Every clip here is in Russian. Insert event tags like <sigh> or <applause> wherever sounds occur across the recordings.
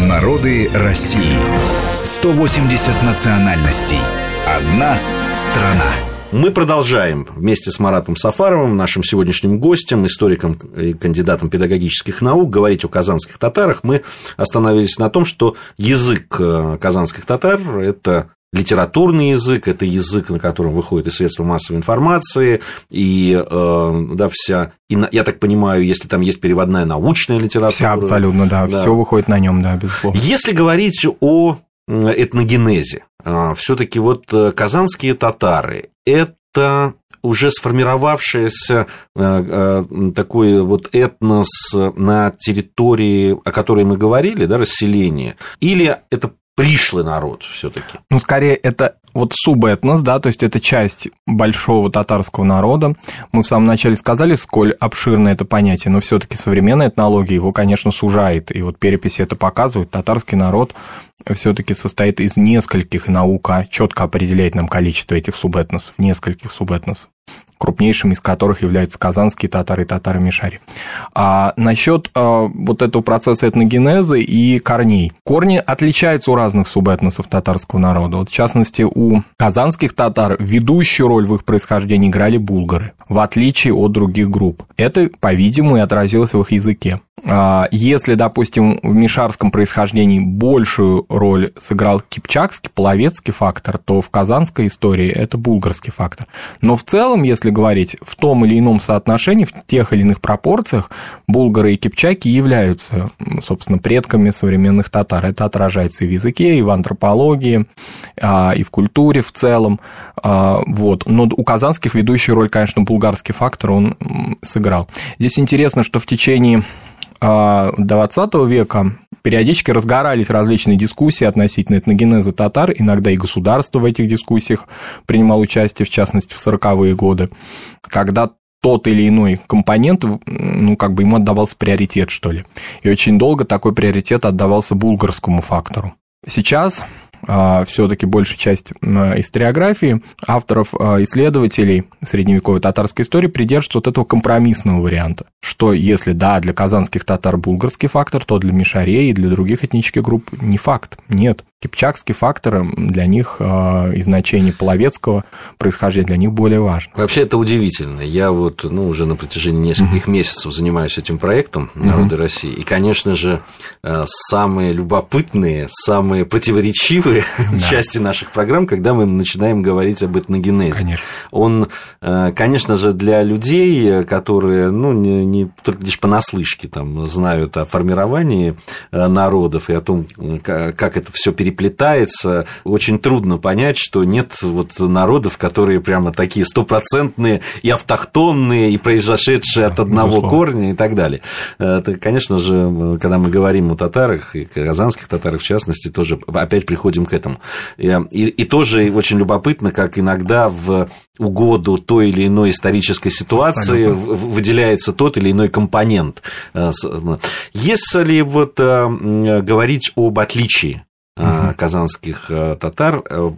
Народы России. 180 национальностей. Одна страна. Мы продолжаем вместе с Маратом Сафаровым, нашим сегодняшним гостем, историком и кандидатом педагогических наук, говорить о казанских татарах. Мы остановились на том, что язык э, казанских татар – это литературный язык, это язык, на котором выходят и средства массовой информации, и э, да, вся, и, я так понимаю, если там есть переводная научная литература. Вся абсолютно, да, да. все выходит на нем, да, безусловно. Если говорить о этногенезе, э, все-таки вот э, казанские татары это уже сформировавшийся такой вот этнос на территории, о которой мы говорили, да, расселение, или это пришлый народ все-таки. Ну, скорее, это вот субэтнос, да, то есть это часть большого татарского народа. Мы в самом начале сказали, сколь обширно это понятие, но все-таки современная этнология его, конечно, сужает. И вот переписи это показывают. Татарский народ все-таки состоит из нескольких, наука четко определяет нам количество этих субэтносов, нескольких субэтносов крупнейшими из которых являются казанские татары и татары Мишари. А насчет а, вот этого процесса этногенеза и корней. Корни отличаются у разных субэтносов татарского народа. Вот, в частности, у казанских татар ведущую роль в их происхождении играли булгары, в отличие от других групп. Это, по-видимому, и отразилось в их языке. А, если, допустим, в мишарском происхождении большую роль сыграл кипчакский, половецкий фактор, то в казанской истории это булгарский фактор. Но в целом, если говорить в том или ином соотношении, в тех или иных пропорциях, булгары и кипчаки являются, собственно, предками современных татар. Это отражается и в языке, и в антропологии, а, и в культуре в целом. А, вот. Но у казанских ведущую роль, конечно, булгарский фактор он сыграл. Здесь интересно, что в течение 20 а, века периодически разгорались различные дискуссии относительно этногенеза татар, иногда и государство в этих дискуссиях принимало участие, в частности, в 40-е годы, когда тот или иной компонент, ну, как бы ему отдавался приоритет, что ли. И очень долго такой приоритет отдавался булгарскому фактору. Сейчас все-таки большая часть историографии авторов, а, исследователей средневековой татарской истории придерживаются вот этого компромиссного варианта, что если да, для казанских татар булгарский фактор, то для мишарей и для других этнических групп не факт, нет. Кипчакский фактор для них э, и значение половецкого происхождения для них более важно. Вообще это удивительно. Я вот ну, уже на протяжении нескольких mm-hmm. месяцев занимаюсь этим проектом «Народы mm-hmm. России». И, конечно же, э, самые любопытные, самые противоречивые <laughs> да. части наших программ, когда мы начинаем говорить об этногенезе. Конечно. Он, э, конечно же, для людей, которые ну, не, не только лишь понаслышке там, знают о формировании народов и о том, как это все переплетается переплетается. Очень трудно понять, что нет вот народов, которые прямо такие стопроцентные и автохтонные, и произошедшие от одного Безусловно. корня и так далее. Это, конечно же, когда мы говорим о татарах, и казанских татарах в частности, тоже опять приходим к этому. И, и, и тоже очень любопытно, как иногда в угоду той или иной исторической ситуации Абсолютно. выделяется тот или иной компонент. Если вот э, говорить об отличии. Казанских э, татар э,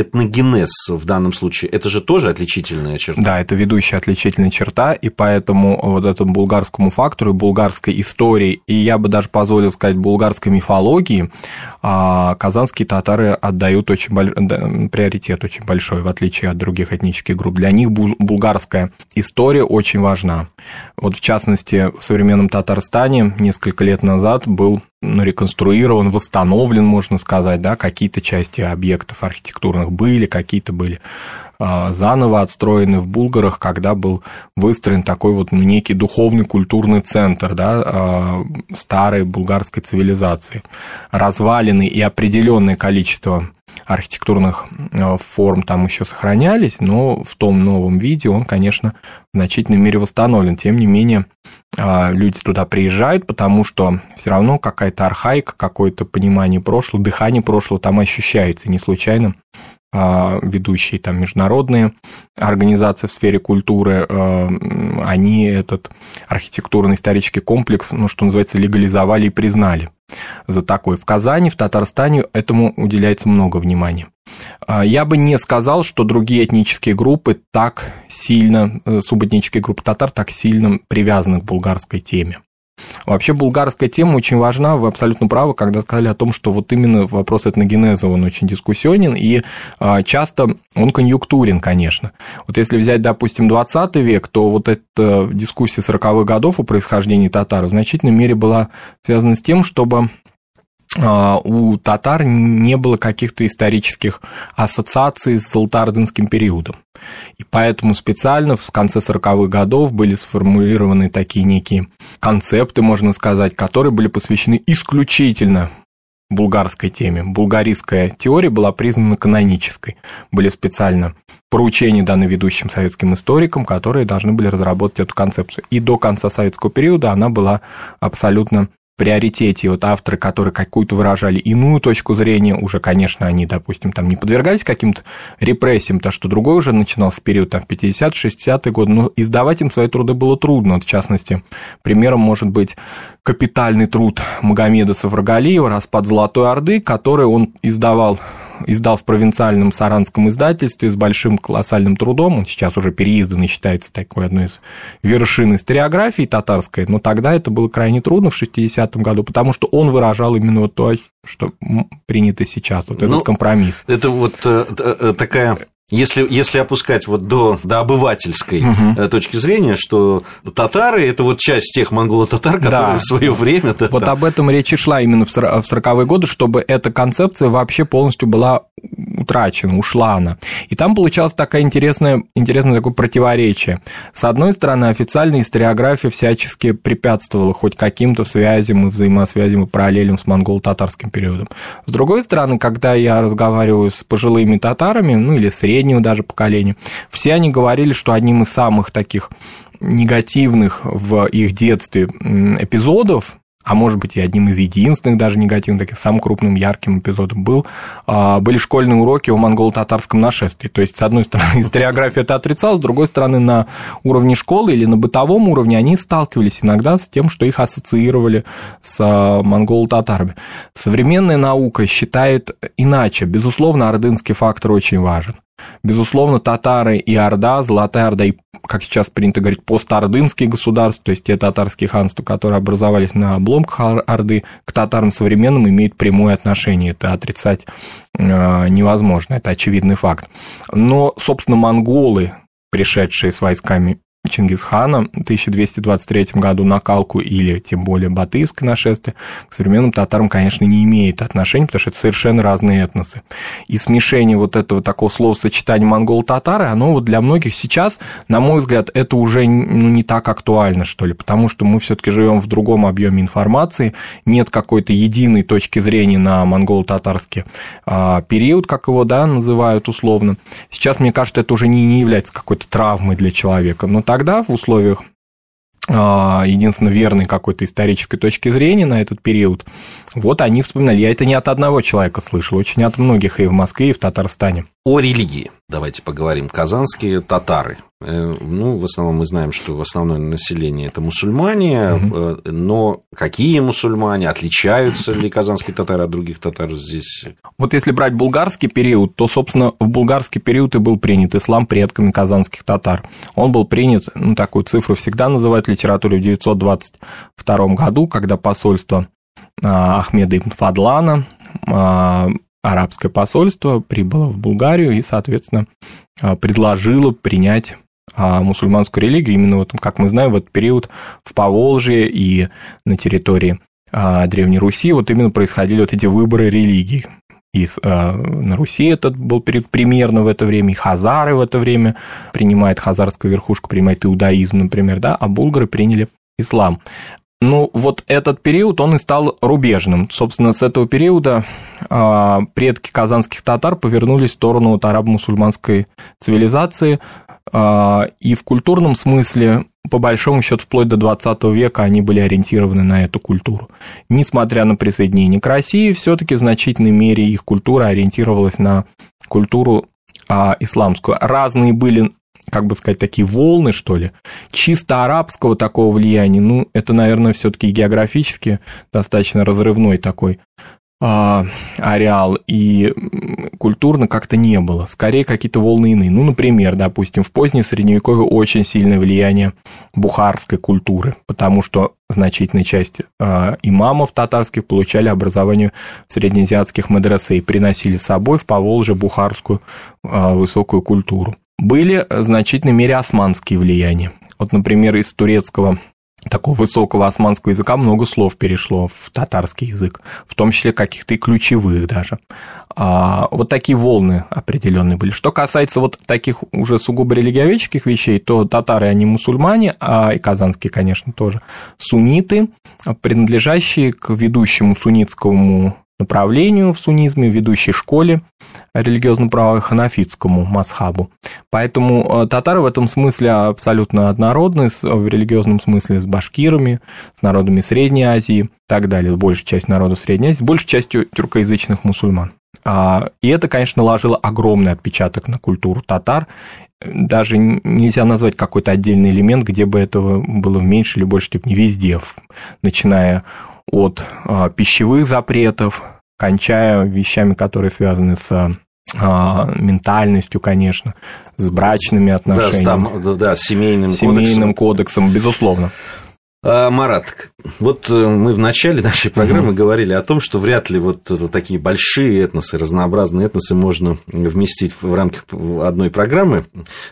этногенез в данном случае, это же тоже отличительная черта. Да, это ведущая отличительная черта, и поэтому вот этому булгарскому фактору, булгарской истории, и я бы даже позволил сказать булгарской мифологии, а, казанские татары отдают очень больш... приоритет очень большой, в отличие от других этнических групп. Для них булгарская история очень важна. Вот в частности, в современном Татарстане несколько лет назад был ну, реконструирован, восстановлен, можно сказать, да, какие-то части объектов архитектурных были, какие-то были а, заново отстроены в Булгарах, когда был выстроен такой вот ну, некий духовный культурный центр да, а, старой булгарской цивилизации. Развалины и определенное количество архитектурных а, форм там еще сохранялись, но в том новом виде он, конечно, в значительной мере восстановлен. Тем не менее, люди туда приезжают, потому что все равно какая-то архаика, какое-то понимание прошлого, дыхание прошлого там ощущается. Не случайно а, ведущие там международные организации в сфере культуры, а, они этот архитектурный исторический комплекс, ну, что называется, легализовали и признали за такой. В Казани, в Татарстане этому уделяется много внимания. А, я бы не сказал, что другие этнические группы так сильно, э, субэтнические группы татар так сильно привязаны к булгарской теме. Вообще булгарская тема очень важна, вы абсолютно правы, когда сказали о том, что вот именно вопрос этногенеза, он очень дискуссионен, и а, часто он конъюнктурен, конечно. Вот если взять, допустим, 20 век, то вот эта дискуссия 40-х годов о происхождении татар в значительной мере была связана с тем, чтобы у татар не было каких-то исторических ассоциаций с золотоордынским периодом. И поэтому специально в конце 40-х годов были сформулированы такие некие концепты, можно сказать, которые были посвящены исключительно булгарской теме. Булгаристская теория была признана канонической. Были специально поручения даны ведущим советским историкам, которые должны были разработать эту концепцию. И до конца советского периода она была абсолютно приоритете вот авторы, которые какую-то выражали иную точку зрения, уже, конечно, они, допустим, там не подвергались каким-то репрессиям, то что другой уже начинался период там, в 50-60-е годы, но издавать им свои труды было трудно. Вот, в частности, примером может быть капитальный труд Магомеда Саврагалиева «Распад Золотой Орды», который он издавал издал в провинциальном саранском издательстве с большим колоссальным трудом. Он сейчас уже переизданный, считается такой одной из вершин историографии татарской, но тогда это было крайне трудно в 60-м году, потому что он выражал именно вот то, что принято сейчас, вот этот ну, компромисс. Это вот э, э, такая если, если опускать вот до, до обывательской угу. точки зрения, что татары это вот часть тех монголо-татар, которые да. в свое время. Да, вот там... об этом речь и шла именно в 40-е годы, чтобы эта концепция вообще полностью была утрачена, ушла она. И там получалось такое интересное, интересное такое противоречие. С одной стороны, официальная историография всячески препятствовала хоть каким-то связям и взаимосвязям и параллелям с монголо-татарским периодом. С другой стороны, когда я разговариваю с пожилыми татарами, ну или среднего даже поколения, все они говорили, что одним из самых таких негативных в их детстве эпизодов а может быть и одним из единственных даже негативных, таких самым крупным, ярким эпизодом был, а, были школьные уроки о монголо-татарском нашествии. То есть, с одной стороны, <laughs> историография это отрицалась, с другой стороны, на уровне школы или на бытовом уровне они сталкивались иногда с тем, что их ассоциировали с а, монголо-татарами. Современная наука считает иначе. Безусловно, ордынский фактор очень важен. Безусловно, татары и Орда, Золотая Орда и, как сейчас принято говорить, постордынские государства, то есть те татарские ханства, которые образовались на обломках Орды, к татарам современным имеют прямое отношение. Это отрицать э, невозможно, это очевидный факт. Но, собственно, монголы, пришедшие с войсками Чингисхана в 1223 году на Калку или тем более Батыевское нашествие к современным татарам, конечно, не имеет отношения, потому что это совершенно разные этносы. И смешение вот этого такого словосочетания монгол-татары, оно вот для многих сейчас, на мой взгляд, это уже ну, не так актуально, что ли, потому что мы все-таки живем в другом объеме информации, нет какой-то единой точки зрения на монголо-татарский а, период, как его да, называют условно. Сейчас, мне кажется, это уже не, не является какой-то травмой для человека, но тогда в условиях а, единственно верной какой-то исторической точки зрения на этот период, вот они вспоминали. Я это не от одного человека слышал, очень от многих и в Москве, и в Татарстане. О религии давайте поговорим. Казанские татары. Э, ну, в основном мы знаем, что основное население это мусульмане, угу. но какие мусульмане, отличаются ли казанские татары от других татар здесь? Вот если брать булгарский период, то, собственно, в булгарский период и был принят ислам предками казанских татар. Он был принят, ну, такую цифру всегда называют в литературе в 922 году, когда посольство а, Ахмеда ибн Фадлана а, арабское посольство прибыло в Булгарию и, соответственно, а, предложило принять мусульманскую религию. Именно вот, как мы знаем, в этот период в Поволжье и на территории а, Древней Руси вот именно происходили вот эти выборы религий. И на Руси этот был период примерно в это время, и хазары в это время принимают, хазарскую верхушку принимает иудаизм, например, да, а булгары приняли ислам. Ну, вот этот период, он и стал рубежным. Собственно, с этого периода предки казанских татар повернулись в сторону вот, арабо-мусульманской цивилизации, и в культурном смысле, по большому счету, вплоть до 20 века они были ориентированы на эту культуру. Несмотря на присоединение к России, все-таки в значительной мере их культура ориентировалась на культуру а, исламскую. Разные были как бы сказать, такие волны, что ли, чисто арабского такого влияния, ну, это, наверное, все-таки географически достаточно разрывной такой а, ареал, и культурно как-то не было. Скорее, какие-то волны иные. Ну, например, допустим, в позднее Средневековье очень сильное влияние бухарской культуры, потому что значительная часть э, имамов татарских получали образование в среднеазиатских мадресе и приносили с собой в Поволжье бухарскую э, высокую культуру. Были в значительной мере османские влияния. Вот, например, из турецкого такого высокого османского языка много слов перешло в татарский язык, в том числе каких-то и ключевых даже. А, вот такие волны определенные были. Что касается вот таких уже сугубо религиоведческих вещей, то татары, они мусульмане, а и казанские, конечно, тоже, сунниты, принадлежащие к ведущему суннитскому направлению в суннизме, ведущей школе религиозно-правовой ханафитскому масхабу. Поэтому э, татары в этом смысле абсолютно однородны, в религиозном смысле с башкирами, с народами Средней Азии и так далее, большая часть народов Средней Азии, большей частью тюркоязычных мусульман. А, и это, конечно, наложило огромный отпечаток на культуру татар. Даже нельзя назвать какой-то отдельный элемент, где бы этого было в меньшей или большей степени везде, начиная от а, пищевых запретов, кончая вещами, которые связаны с а, ментальностью, конечно, с брачными отношениями. Да, да, с семейным, семейным кодексом. кодексом, безусловно. А, Марат, вот э, мы в начале нашей программы угу. говорили о том, что вряд ли вот такие большие этносы, разнообразные этносы можно вместить в рамках одной программы,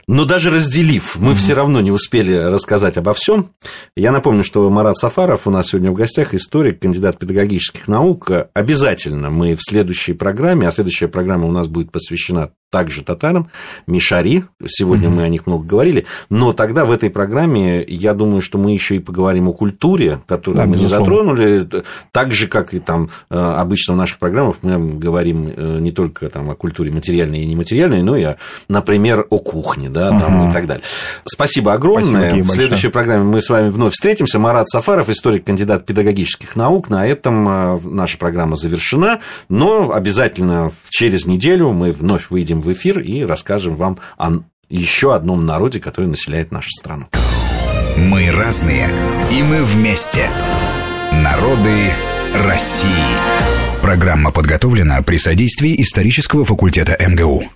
но даже разделив, мы угу. все равно не успели рассказать обо всем. Я напомню, что Марат Сафаров у нас сегодня в гостях, историк, кандидат педагогических наук. Обязательно мы в следующей программе, а следующая программа у нас будет посвящена также татарам, Мишари, сегодня mm-hmm. мы о них много говорили, но тогда в этой программе, я думаю, что мы еще и поговорим о культуре, которую да, мы не затронули, так же, как и там э, обычно в наших программах мы говорим э, не только там, о культуре материальной и нематериальной, но и, например, о кухне, да, там, mm-hmm. и так далее. Спасибо огромное. Спасибо, в следующей программе мы с вами вновь встретимся. Марат Сафаров, историк, кандидат педагогических наук. На этом э, наша программа завершена, но обязательно через неделю мы вновь выйдем в эфир и расскажем вам о еще одном народе, который населяет нашу страну. Мы разные, и мы вместе. Народы России. Программа подготовлена при содействии исторического факультета МГУ.